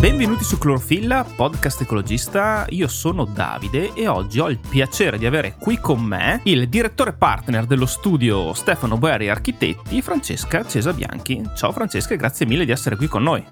Benvenuti su Clorofilla, podcast ecologista. Io sono Davide e oggi ho il piacere di avere qui con me il direttore partner dello studio Stefano Boeri Architetti, Francesca Cesa Bianchi. Ciao Francesca e grazie mille di essere qui con noi.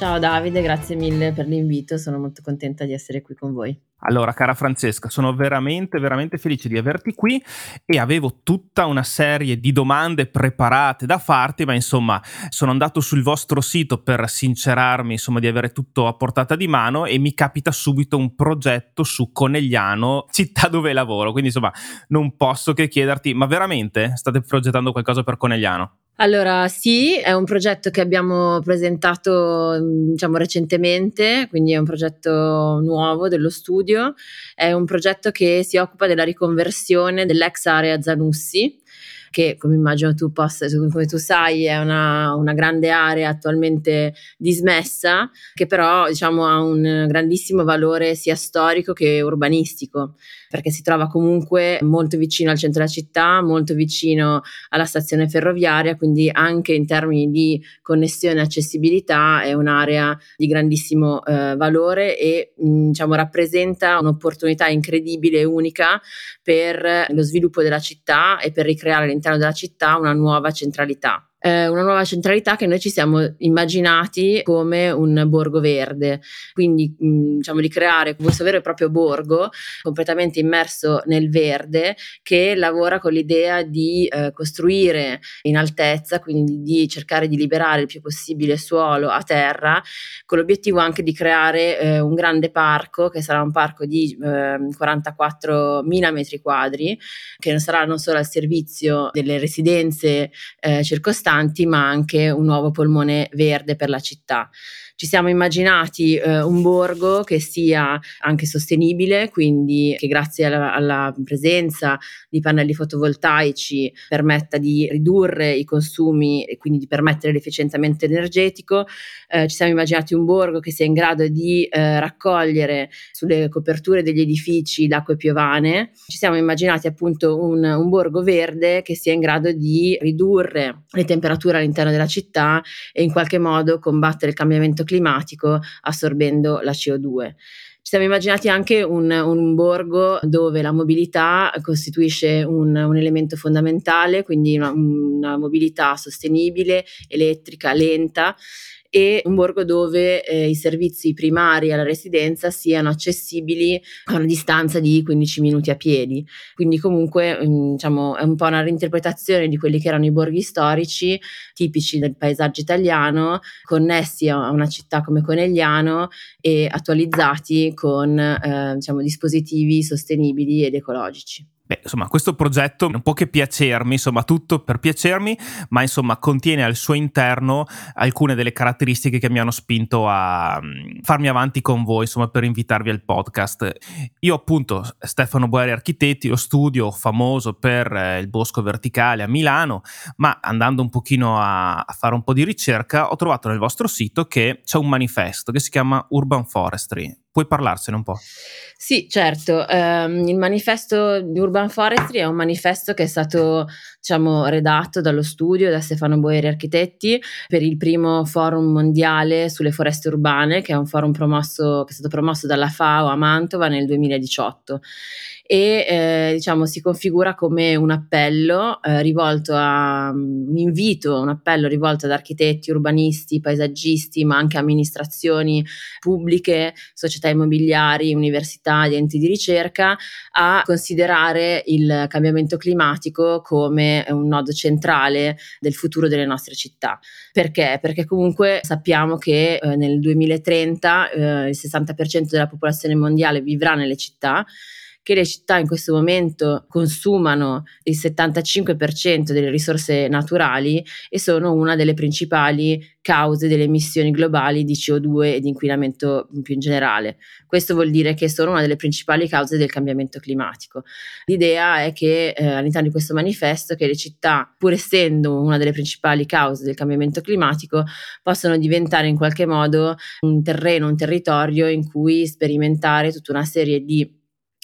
Ciao Davide, grazie mille per l'invito, sono molto contenta di essere qui con voi. Allora, cara Francesca, sono veramente, veramente felice di averti qui e avevo tutta una serie di domande preparate da farti, ma insomma, sono andato sul vostro sito per sincerarmi, insomma, di avere tutto a portata di mano e mi capita subito un progetto su Conegliano, città dove lavoro. Quindi, insomma, non posso che chiederti, ma veramente state progettando qualcosa per Conegliano? Allora, sì, è un progetto che abbiamo presentato diciamo recentemente, quindi è un progetto nuovo dello studio, è un progetto che si occupa della riconversione dell'ex area Zanussi che come immagino tu possa, come tu sai, è una, una grande area attualmente dismessa, che però diciamo ha un grandissimo valore sia storico che urbanistico perché si trova comunque molto vicino al centro della città, molto vicino alla stazione ferroviaria, quindi anche in termini di connessione e accessibilità è un'area di grandissimo eh, valore e mh, diciamo, rappresenta un'opportunità incredibile e unica per lo sviluppo della città e per ricreare all'interno della città una nuova centralità eh, una nuova centralità che noi ci siamo immaginati come un borgo verde, quindi mh, mm, diciamo di creare questo vero e proprio borgo completamente immerso nel verde che lavora con l'idea di eh, costruire in altezza, quindi di cercare di liberare il più possibile suolo a terra, con l'obiettivo anche di creare eh, un grande parco che sarà un parco di 44.000 ehm, metri quadri, che non sarà non solo al servizio delle residenze eh, circostanti, importanti, ma anche un nuovo polmone verde per la città ci siamo immaginati eh, un borgo che sia anche sostenibile, quindi che grazie alla, alla, presenza di pannelli fotovoltaici permetta di ridurre i consumi e quindi di permettere l'efficientamento energetico. Eh, ci siamo immaginati un borgo che sia in grado di eh, raccogliere sulle coperture degli edifici l'acque piovane. Ci siamo immaginati appunto un, un borgo verde che sia in grado di ridurre le temperature all'interno della città e in qualche modo combattere il cambiamento climatico assorbendo la CO2. Ci siamo immaginati anche un, un, borgo dove la mobilità costituisce un, un elemento fondamentale, quindi una, una mobilità sostenibile, elettrica, lenta e un borgo dove eh, i servizi primari alla residenza siano accessibili a una distanza di 15 minuti a piedi. Quindi comunque mm, diciamo, è un po' una reinterpretazione di quelli che erano i borghi storici tipici del paesaggio italiano, connessi a una città come Conegliano e attualizzati con eh, diciamo, dispositivi sostenibili ed ecologici. Beh, insomma, questo progetto non può che piacermi, insomma, tutto per piacermi, ma insomma, contiene al suo interno alcune delle caratteristiche che mi hanno spinto a mm, farmi avanti con voi, insomma, per invitarvi al podcast. Io, appunto, Stefano Boeri Architetti, lo studio famoso per eh, il Bosco Verticale a Milano, ma andando un pochino a, a fare un po' di ricerca, ho trovato nel vostro sito che c'è un manifesto che si chiama Urban Forestry Puoi parlarsene un po'? Sì, certo. Um, il manifesto di Urban Forestry è un manifesto che è stato, diciamo, redatto dallo studio da Stefano Boeri Architetti per il primo forum mondiale sulle foreste urbane, che è un forum promosso, che è stato promosso dalla FAO a Mantova nel 2018 e eh, diciamo si configura come un appello eh, rivolto a un invito, un appello rivolto ad architetti, urbanisti, paesaggisti, ma anche amministrazioni pubbliche, società immobiliari, università, enti di ricerca a considerare il cambiamento climatico come un nodo centrale del futuro delle nostre città. Perché? Perché comunque sappiamo che eh, nel 2030 eh, il 60% della popolazione mondiale vivrà nelle città che le città in questo momento consumano il 75% delle risorse naturali e sono una delle principali cause delle emissioni globali di CO2 e di inquinamento più in generale. Questo vuol dire che sono una delle principali cause del cambiamento climatico. L'idea è che eh, all'interno di questo manifesto che le città, pur essendo una delle principali cause del cambiamento climatico, possano diventare in qualche modo un terreno, un territorio in cui sperimentare tutta una serie di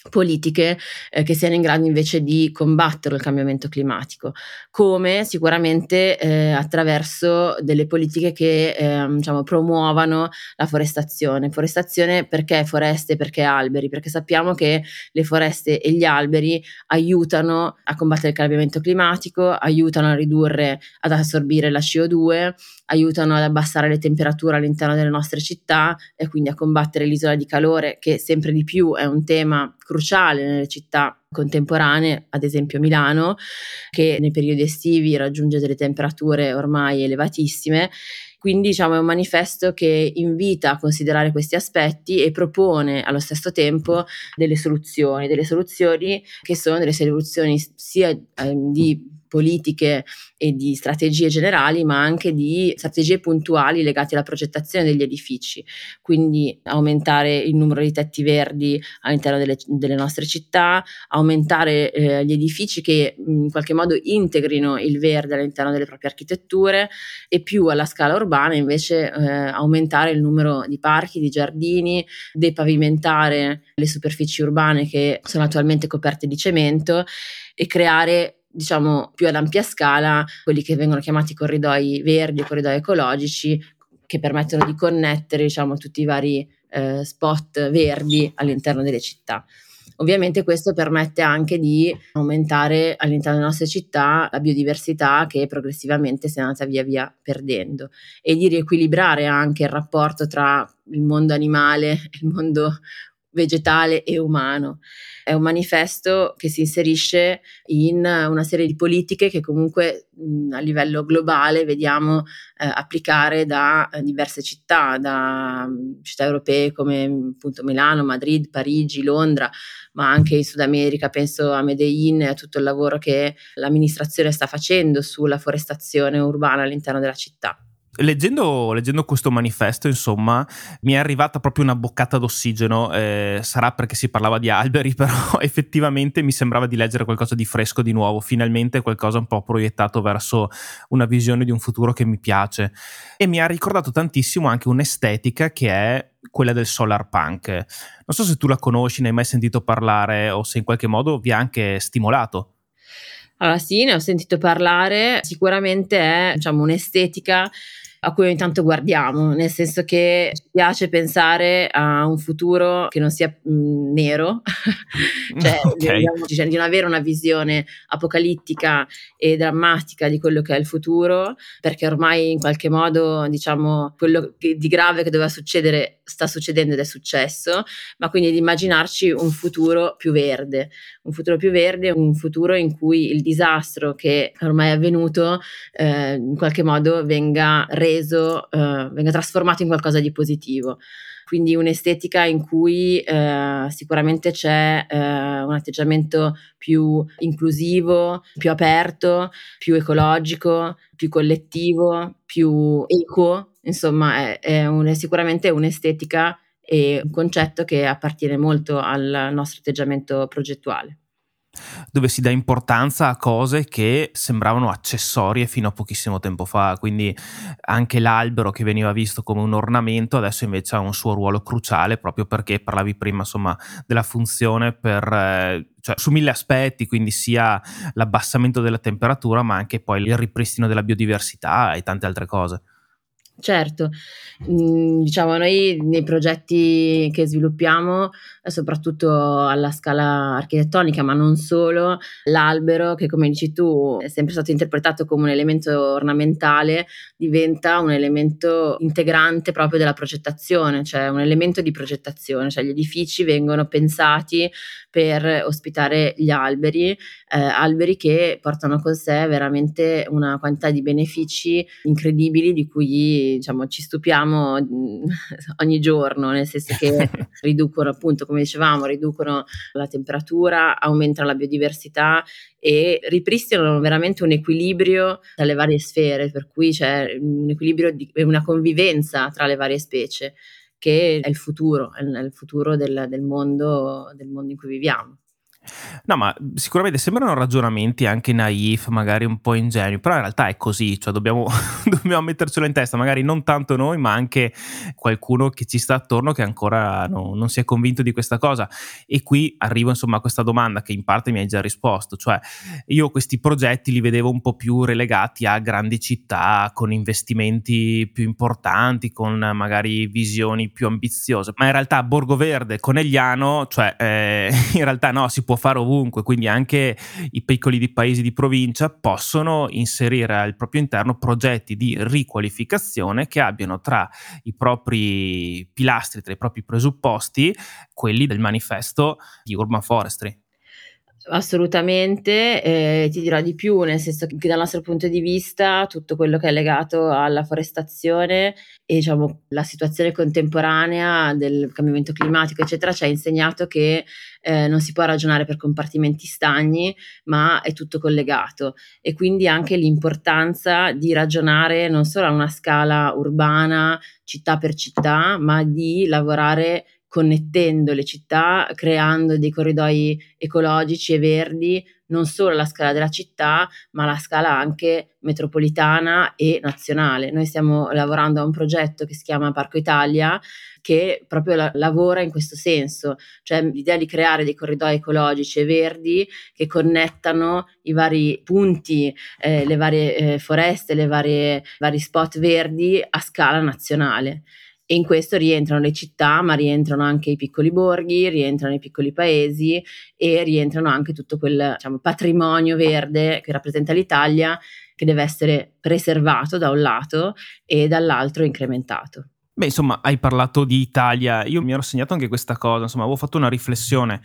politiche eh, che siano in grado invece di combattere il cambiamento climatico, come sicuramente eh, attraverso delle politiche che eh, diciamo, promuovano la forestazione. Forestazione perché foreste, perché alberi, perché sappiamo che le foreste e gli alberi aiutano a combattere il cambiamento climatico, aiutano a ridurre, ad assorbire la CO2, aiutano ad abbassare le temperature all'interno delle nostre città e quindi a combattere l'isola di calore che sempre di più è un tema cruciale nelle città contemporanee, ad esempio Milano, che nei periodi estivi raggiunge delle temperature ormai elevatissime. Quindi diciamo è un manifesto che invita a considerare questi aspetti e propone allo stesso tempo delle soluzioni, delle soluzioni che sono delle soluzioni sia eh, di politiche e di strategie generali, ma anche di strategie puntuali legate alla progettazione degli edifici. Quindi aumentare il numero di tetti verdi all'interno delle, delle nostre città, aumentare eh, gli edifici che in qualche modo integrino il verde all'interno delle proprie architetture e più alla scala urbana invece eh, aumentare il numero di parchi, di giardini, depavimentare le superfici urbane che sono attualmente coperte di cemento e creare diciamo più ad ampia scala quelli che vengono chiamati corridoi verdi corridoi ecologici che permettono di connettere diciamo tutti i vari eh, spot verdi all'interno delle città. Ovviamente questo permette anche di aumentare all'interno delle nostre città la biodiversità che progressivamente si è andata via via perdendo e di riequilibrare anche il rapporto tra il mondo animale il mondo vegetale e umano. È un manifesto che si inserisce in una serie di politiche che comunque mh, a livello globale vediamo eh, applicare da eh, diverse città, da città europee come appunto Milano, Madrid, Parigi, Londra, ma anche in Sud America, penso a Medellin e a tutto il lavoro che l'amministrazione sta facendo sulla forestazione urbana all'interno della città. Leggendo, leggendo, questo manifesto, insomma, mi è arrivata proprio una boccata d'ossigeno. Eh, sarà perché si parlava di alberi, però effettivamente mi sembrava di leggere qualcosa di fresco di nuovo. Finalmente qualcosa un po' proiettato verso una visione di un futuro che mi piace. E mi ha ricordato tantissimo anche un'estetica che è quella del solar punk. Non so se tu la conosci, ne hai mai sentito parlare o se in qualche modo vi ha anche stimolato. Allora sì, ne ho sentito parlare, sicuramente è diciamo, un'estetica a cui ogni tanto guardiamo, nel senso che ci piace pensare a un futuro che non sia mh, mm, nero, cioè, okay. di, cioè, di non avere una visione apocalittica e drammatica di quello che è il futuro, perché ormai in qualche modo diciamo quello di grave che doveva succedere sta succedendo ed è successo, ma quindi di immaginarci un futuro più verde, un futuro più verde, un futuro in cui il disastro che ormai è avvenuto eh, in qualche modo venga reso reso, eh, venga trasformato in qualcosa di positivo. Quindi un'estetica in cui eh, sicuramente c'è eh, un atteggiamento più inclusivo, più aperto, più ecologico, più collettivo, più equo. Insomma, è, è, un, è sicuramente un'estetica e un concetto che appartiene molto al nostro atteggiamento progettuale dove si dà importanza a cose che sembravano accessorie fino a pochissimo tempo fa, quindi anche l'albero che veniva visto come un ornamento adesso invece ha un suo ruolo cruciale proprio perché parlavi prima insomma della funzione per eh, cioè, su mille aspetti, quindi sia l'abbassamento della temperatura ma anche poi il ripristino della biodiversità e tante altre cose. Certo, mhmm, diciamo noi nei progetti che sviluppiamo, eh, soprattutto alla scala architettonica, ma non solo, l'albero che come dici tu è sempre stato interpretato come un elemento ornamentale, diventa un elemento integrante proprio della progettazione, cioè un elemento di progettazione, cioè gli edifici vengono pensati per ospitare gli alberi, eh, alberi che portano con sé veramente una quantità di benefici incredibili di cui diciamo, ci stupiamo mm, ogni giorno, nel senso che riducono appunto, come dicevamo, riducono la temperatura, aumentano la biodiversità e ripristinano veramente un equilibrio tra le varie sfere, per cui c'è un equilibrio e una convivenza tra le varie specie che è il futuro, è il futuro del, del, mondo, del mondo in cui viviamo. No, ma sicuramente sembrano ragionamenti anche naif, magari un po' ingenui, però in realtà è così, cioè dobbiamo, dobbiamo mettercelo in testa, magari non tanto noi, ma anche qualcuno che ci sta attorno che ancora no, non si è convinto di questa cosa. E qui arrivo insomma a questa domanda che in parte mi hai già risposto, cioè io questi progetti li vedevo un po' più relegati a grandi città, con investimenti più importanti, con magari visioni più ambiziose, ma in realtà Borgo Verde, Conegliano, cioè eh, in realtà no, si può fare ovunque, quindi anche i piccoli di paesi di provincia possono inserire al proprio interno progetti di riqualificazione che abbiano tra i propri pilastri, tra i propri presupposti, quelli del manifesto di Urban Forestry. Assolutamente, eh, ti dirò di più, nel senso che dal nostro punto di vista tutto quello che è legato alla forestazione e diciamo, la situazione contemporanea del cambiamento climatico, eccetera, ci ha insegnato che eh, non si può ragionare per compartimenti stagni, ma è tutto collegato. E quindi anche l'importanza di ragionare non solo a una scala urbana, città per città, ma di lavorare connettendo le città, creando dei corridoi ecologici e verdi, non solo alla scala della città, ma alla scala anche metropolitana e nazionale. Noi stiamo lavorando a un progetto che si chiama Parco Italia, che proprio la- lavora in questo senso, cioè l'idea di creare dei corridoi ecologici e verdi che connettano i vari punti, eh, le varie eh, foreste, varie vari spot verdi a scala nazionale. E in questo rientrano le città, ma rientrano anche i piccoli borghi, rientrano i piccoli paesi e rientrano anche tutto quel diciamo, patrimonio verde che rappresenta l'Italia, che deve essere preservato da un lato e dall'altro incrementato. Beh, insomma, hai parlato di Italia, io mi ero segnato anche questa cosa, insomma, avevo fatto una riflessione.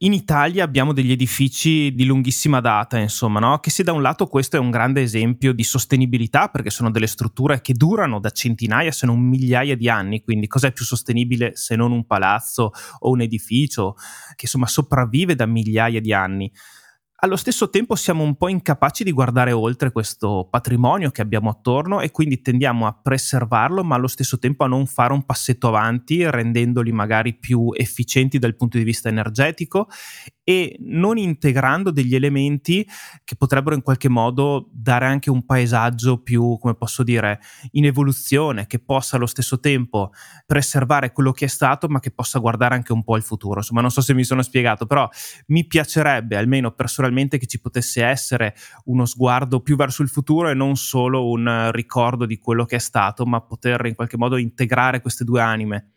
In Italia abbiamo degli edifici di lunghissima data, insomma, no? Che se da un lato questo è un grande esempio di sostenibilità, perché sono delle strutture che durano da centinaia, se non migliaia di anni, quindi cos'è più sostenibile se non un palazzo o un edificio che insomma sopravvive da migliaia di anni? Allo stesso tempo siamo un po' incapaci di guardare oltre questo patrimonio che abbiamo attorno e quindi tendiamo a preservarlo, ma allo stesso tempo a non fare un passetto avanti, rendendoli magari più efficienti dal punto di vista energetico e non integrando degli elementi che potrebbero in qualche modo dare anche un paesaggio più, come posso dire, in evoluzione, che possa allo stesso tempo preservare quello che è stato, ma che possa guardare anche un po' al futuro. Insomma, non so se mi sono spiegato, però mi piacerebbe, almeno personalmente, che ci potesse essere uno sguardo più verso il futuro e non solo un ricordo di quello che è stato, ma poter in qualche modo integrare queste due anime.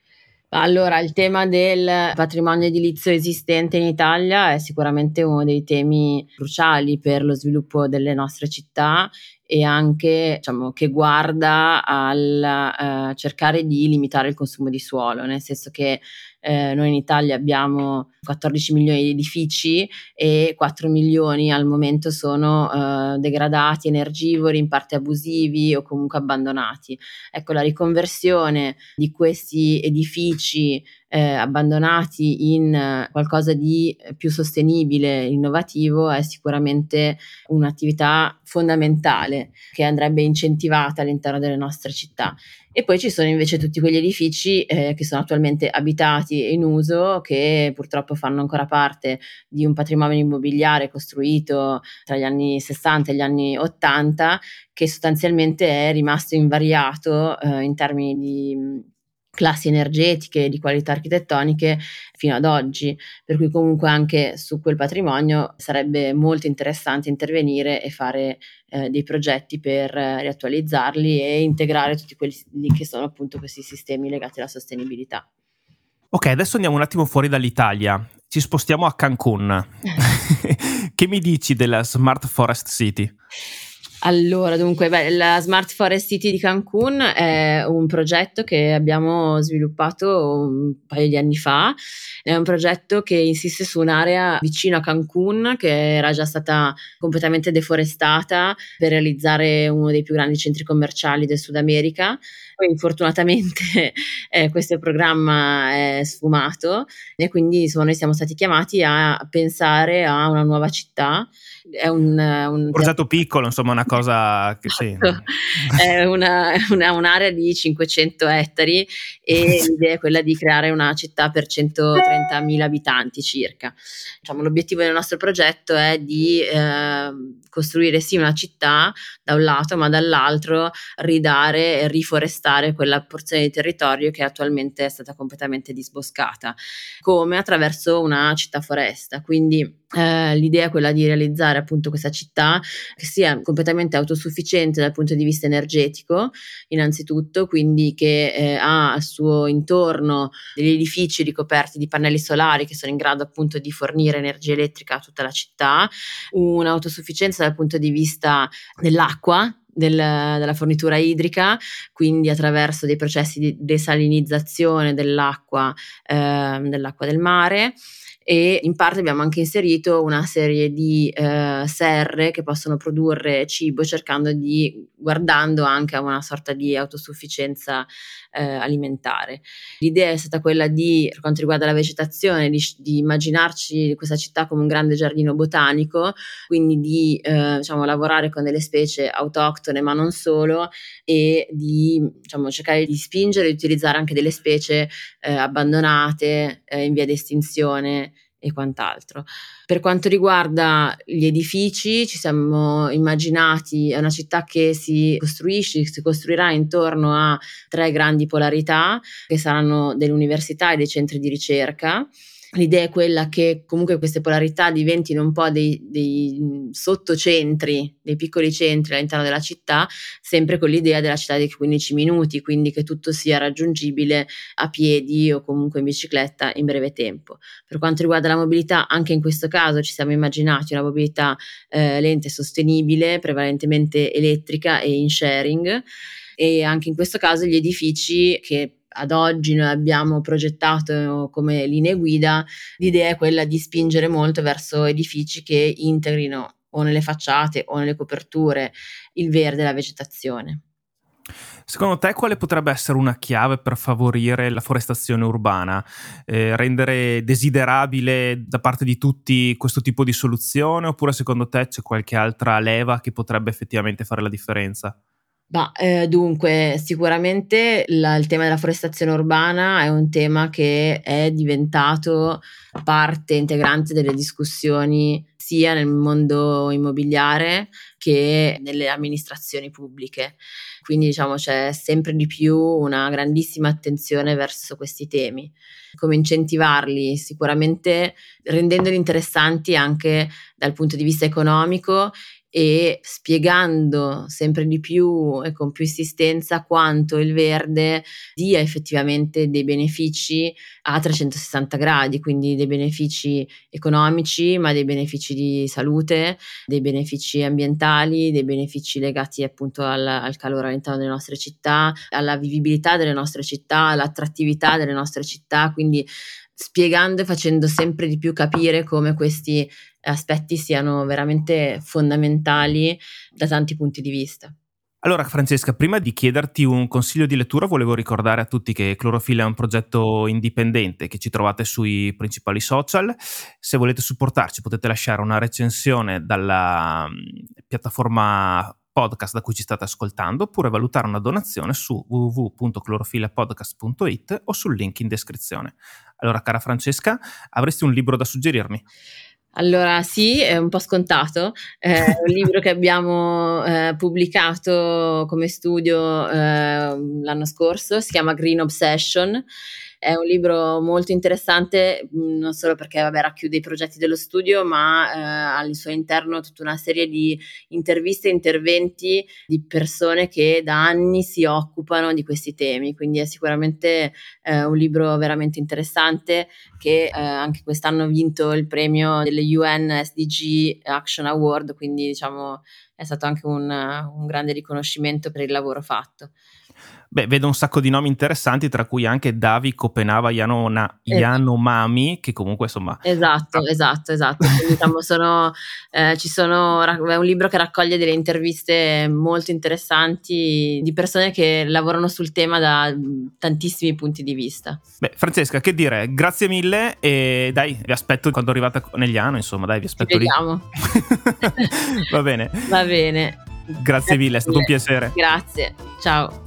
Allora, il tema del patrimonio edilizio esistente in Italia è sicuramente uno dei temi cruciali per lo sviluppo delle nostre città e anche diciamo, che guarda al uh, cercare di limitare il consumo di suolo, nel senso che eh, noi in Italia abbiamo 14 milioni di edifici e 4 milioni al momento sono eh, degradati, energivori, in parte abusivi o comunque abbandonati. Ecco, la riconversione di questi edifici eh, abbandonati in qualcosa di più sostenibile, innovativo, è sicuramente un'attività fondamentale che andrebbe incentivata all'interno delle nostre città. E poi ci sono invece tutti quegli edifici eh, che sono attualmente abitati e in uso, che purtroppo fanno ancora parte di un patrimonio immobiliare costruito tra gli anni 60 e gli anni 80, che sostanzialmente è rimasto invariato eh, in termini di classi energetiche di qualità architettoniche fino ad oggi, per cui comunque anche su quel patrimonio sarebbe molto interessante intervenire e fare eh, dei progetti per eh, riattualizzarli e integrare tutti quelli che sono appunto questi sistemi legati alla sostenibilità. Ok, adesso andiamo un attimo fuori dall'Italia, ci spostiamo a Cancun. che mi dici della Smart Forest City? Allora, dunque, beh, la Smart Forest City di Cancun è un progetto che abbiamo sviluppato un paio di anni fa. È un progetto che insiste su un'area vicino a Cancun che era già stata completamente deforestata per realizzare uno dei più grandi centri commerciali del Sud America. Poi, fortunatamente, eh, questo programma è sfumato e quindi insomma, noi siamo stati chiamati a pensare a una nuova città. È un, un progetto piccolo, insomma, una cosa che sì. Esatto. è una, una, un'area di 500 ettari e l'idea è quella di creare una città per 130.000 abitanti circa. Diciamo, l'obiettivo del nostro progetto è di eh, costruire sì una città da un lato, ma dall'altro ridare e riforestare quella porzione di territorio che attualmente è stata completamente disboscata, come attraverso una città foresta. Quindi eh, l'idea è quella di realizzare appunto questa città che sia completamente autosufficiente dal punto di vista energetico, innanzitutto, quindi che eh, ha al suo intorno degli edifici ricoperti di pannelli solari che sono in grado appunto di fornire energia elettrica a tutta la città, un'autosufficienza dal punto di vista dell'acqua, del, della fornitura idrica, quindi attraverso dei processi di desalinizzazione dell'acqua, eh, dell'acqua del mare e in parte abbiamo anche inserito una serie di eh, serre che possono produrre cibo cercando di guardando anche a una sorta di autosufficienza eh, alimentare. L'idea è stata quella di, per quanto riguarda la vegetazione, di, di immaginarci questa città come un grande giardino botanico, quindi di eh, diciamo, lavorare con delle specie autoctone ma non solo e di diciamo, cercare di spingere e utilizzare anche delle specie eh, abbandonate eh, in via di estinzione e quant'altro. Per quanto riguarda gli edifici, ci siamo immaginati una città che si costruisce, si costruirà intorno a tre grandi polarità, che saranno delle università e dei centri di ricerca L'idea è quella che comunque queste polarità diventino un po' dei, dei, sottocentri, dei piccoli centri all'interno della città, sempre con l'idea della città dei 15 minuti, quindi che tutto sia raggiungibile a piedi o comunque in bicicletta in breve tempo. Per quanto riguarda la mobilità, anche in questo caso ci siamo immaginati una mobilità eh, lenta e sostenibile, prevalentemente elettrica e in sharing e anche in questo caso gli edifici che ad oggi noi abbiamo progettato come linee guida, l'idea è quella di spingere molto verso edifici che integrino o nelle facciate o nelle coperture il verde e la vegetazione. Secondo te quale potrebbe essere una chiave per favorire la forestazione urbana? Eh, rendere desiderabile da parte di tutti questo tipo di soluzione oppure secondo te c'è qualche altra leva che potrebbe effettivamente fare la differenza? Bah, eh, dunque, sicuramente la, il tema della forestazione urbana è un tema che è diventato parte integrante delle discussioni sia nel mondo immobiliare che nelle amministrazioni pubbliche. Quindi diciamo c'è sempre di più una grandissima attenzione verso questi temi. Come incentivarli? Sicuramente rendendoli interessanti anche dal punto di vista economico e spiegando sempre di più e con più insistenza quanto il verde dia effettivamente dei benefici a 360 gradi, quindi dei benefici economici, ma dei benefici di salute, dei benefici ambientali, dei benefici legati appunto al, al calore all'interno delle nostre città, alla vivibilità delle nostre città, all'attrattività delle nostre città, quindi spiegando e facendo sempre di più capire come questi aspetti siano veramente fondamentali da tanti punti di vista. Allora Francesca, prima di chiederti un consiglio di lettura volevo ricordare a tutti che Clorofilla è un progetto indipendente che ci trovate sui principali social. Se volete supportarci potete lasciare una recensione dalla mm, piattaforma podcast da cui ci state ascoltando oppure valutare una donazione su www.clorofilapodcast.it o sul link in descrizione. Allora, cara Francesca, avresti un libro da suggerirmi? Allora sì, è un po' scontato, è un libro che abbiamo eh, pubblicato come studio eh, l'anno scorso, si chiama Green Obsession è un libro molto interessante, mm, non solo perché vabbè, racchiude i progetti dello studio, ma eh, al suo interno tutta una serie di interviste e interventi di persone che da anni si occupano di questi temi. Quindi è sicuramente eh, un libro veramente interessante che eh, anche quest'anno ha vinto il premio delle UN SDG Action Award, quindi diciamo è stato anche un, un grande riconoscimento per il lavoro fatto. Beh, vedo un sacco di nomi interessanti, tra cui anche Davi Copenava Yanona, esatto. Yanomami, che comunque insomma... Esatto, ah. esatto, esatto. Quindi, diciamo, sono, eh, ci sono, è un libro che raccoglie delle interviste molto interessanti di persone che lavorano sul tema da tantissimi punti di vista. Beh, Francesca, che dire, grazie mille e dai, vi aspetto quando arrivate negli anni, insomma, dai, vi aspetto Ci vediamo. Va bene. Va bene. Grazie mille, è stato un piacere. Grazie, ciao.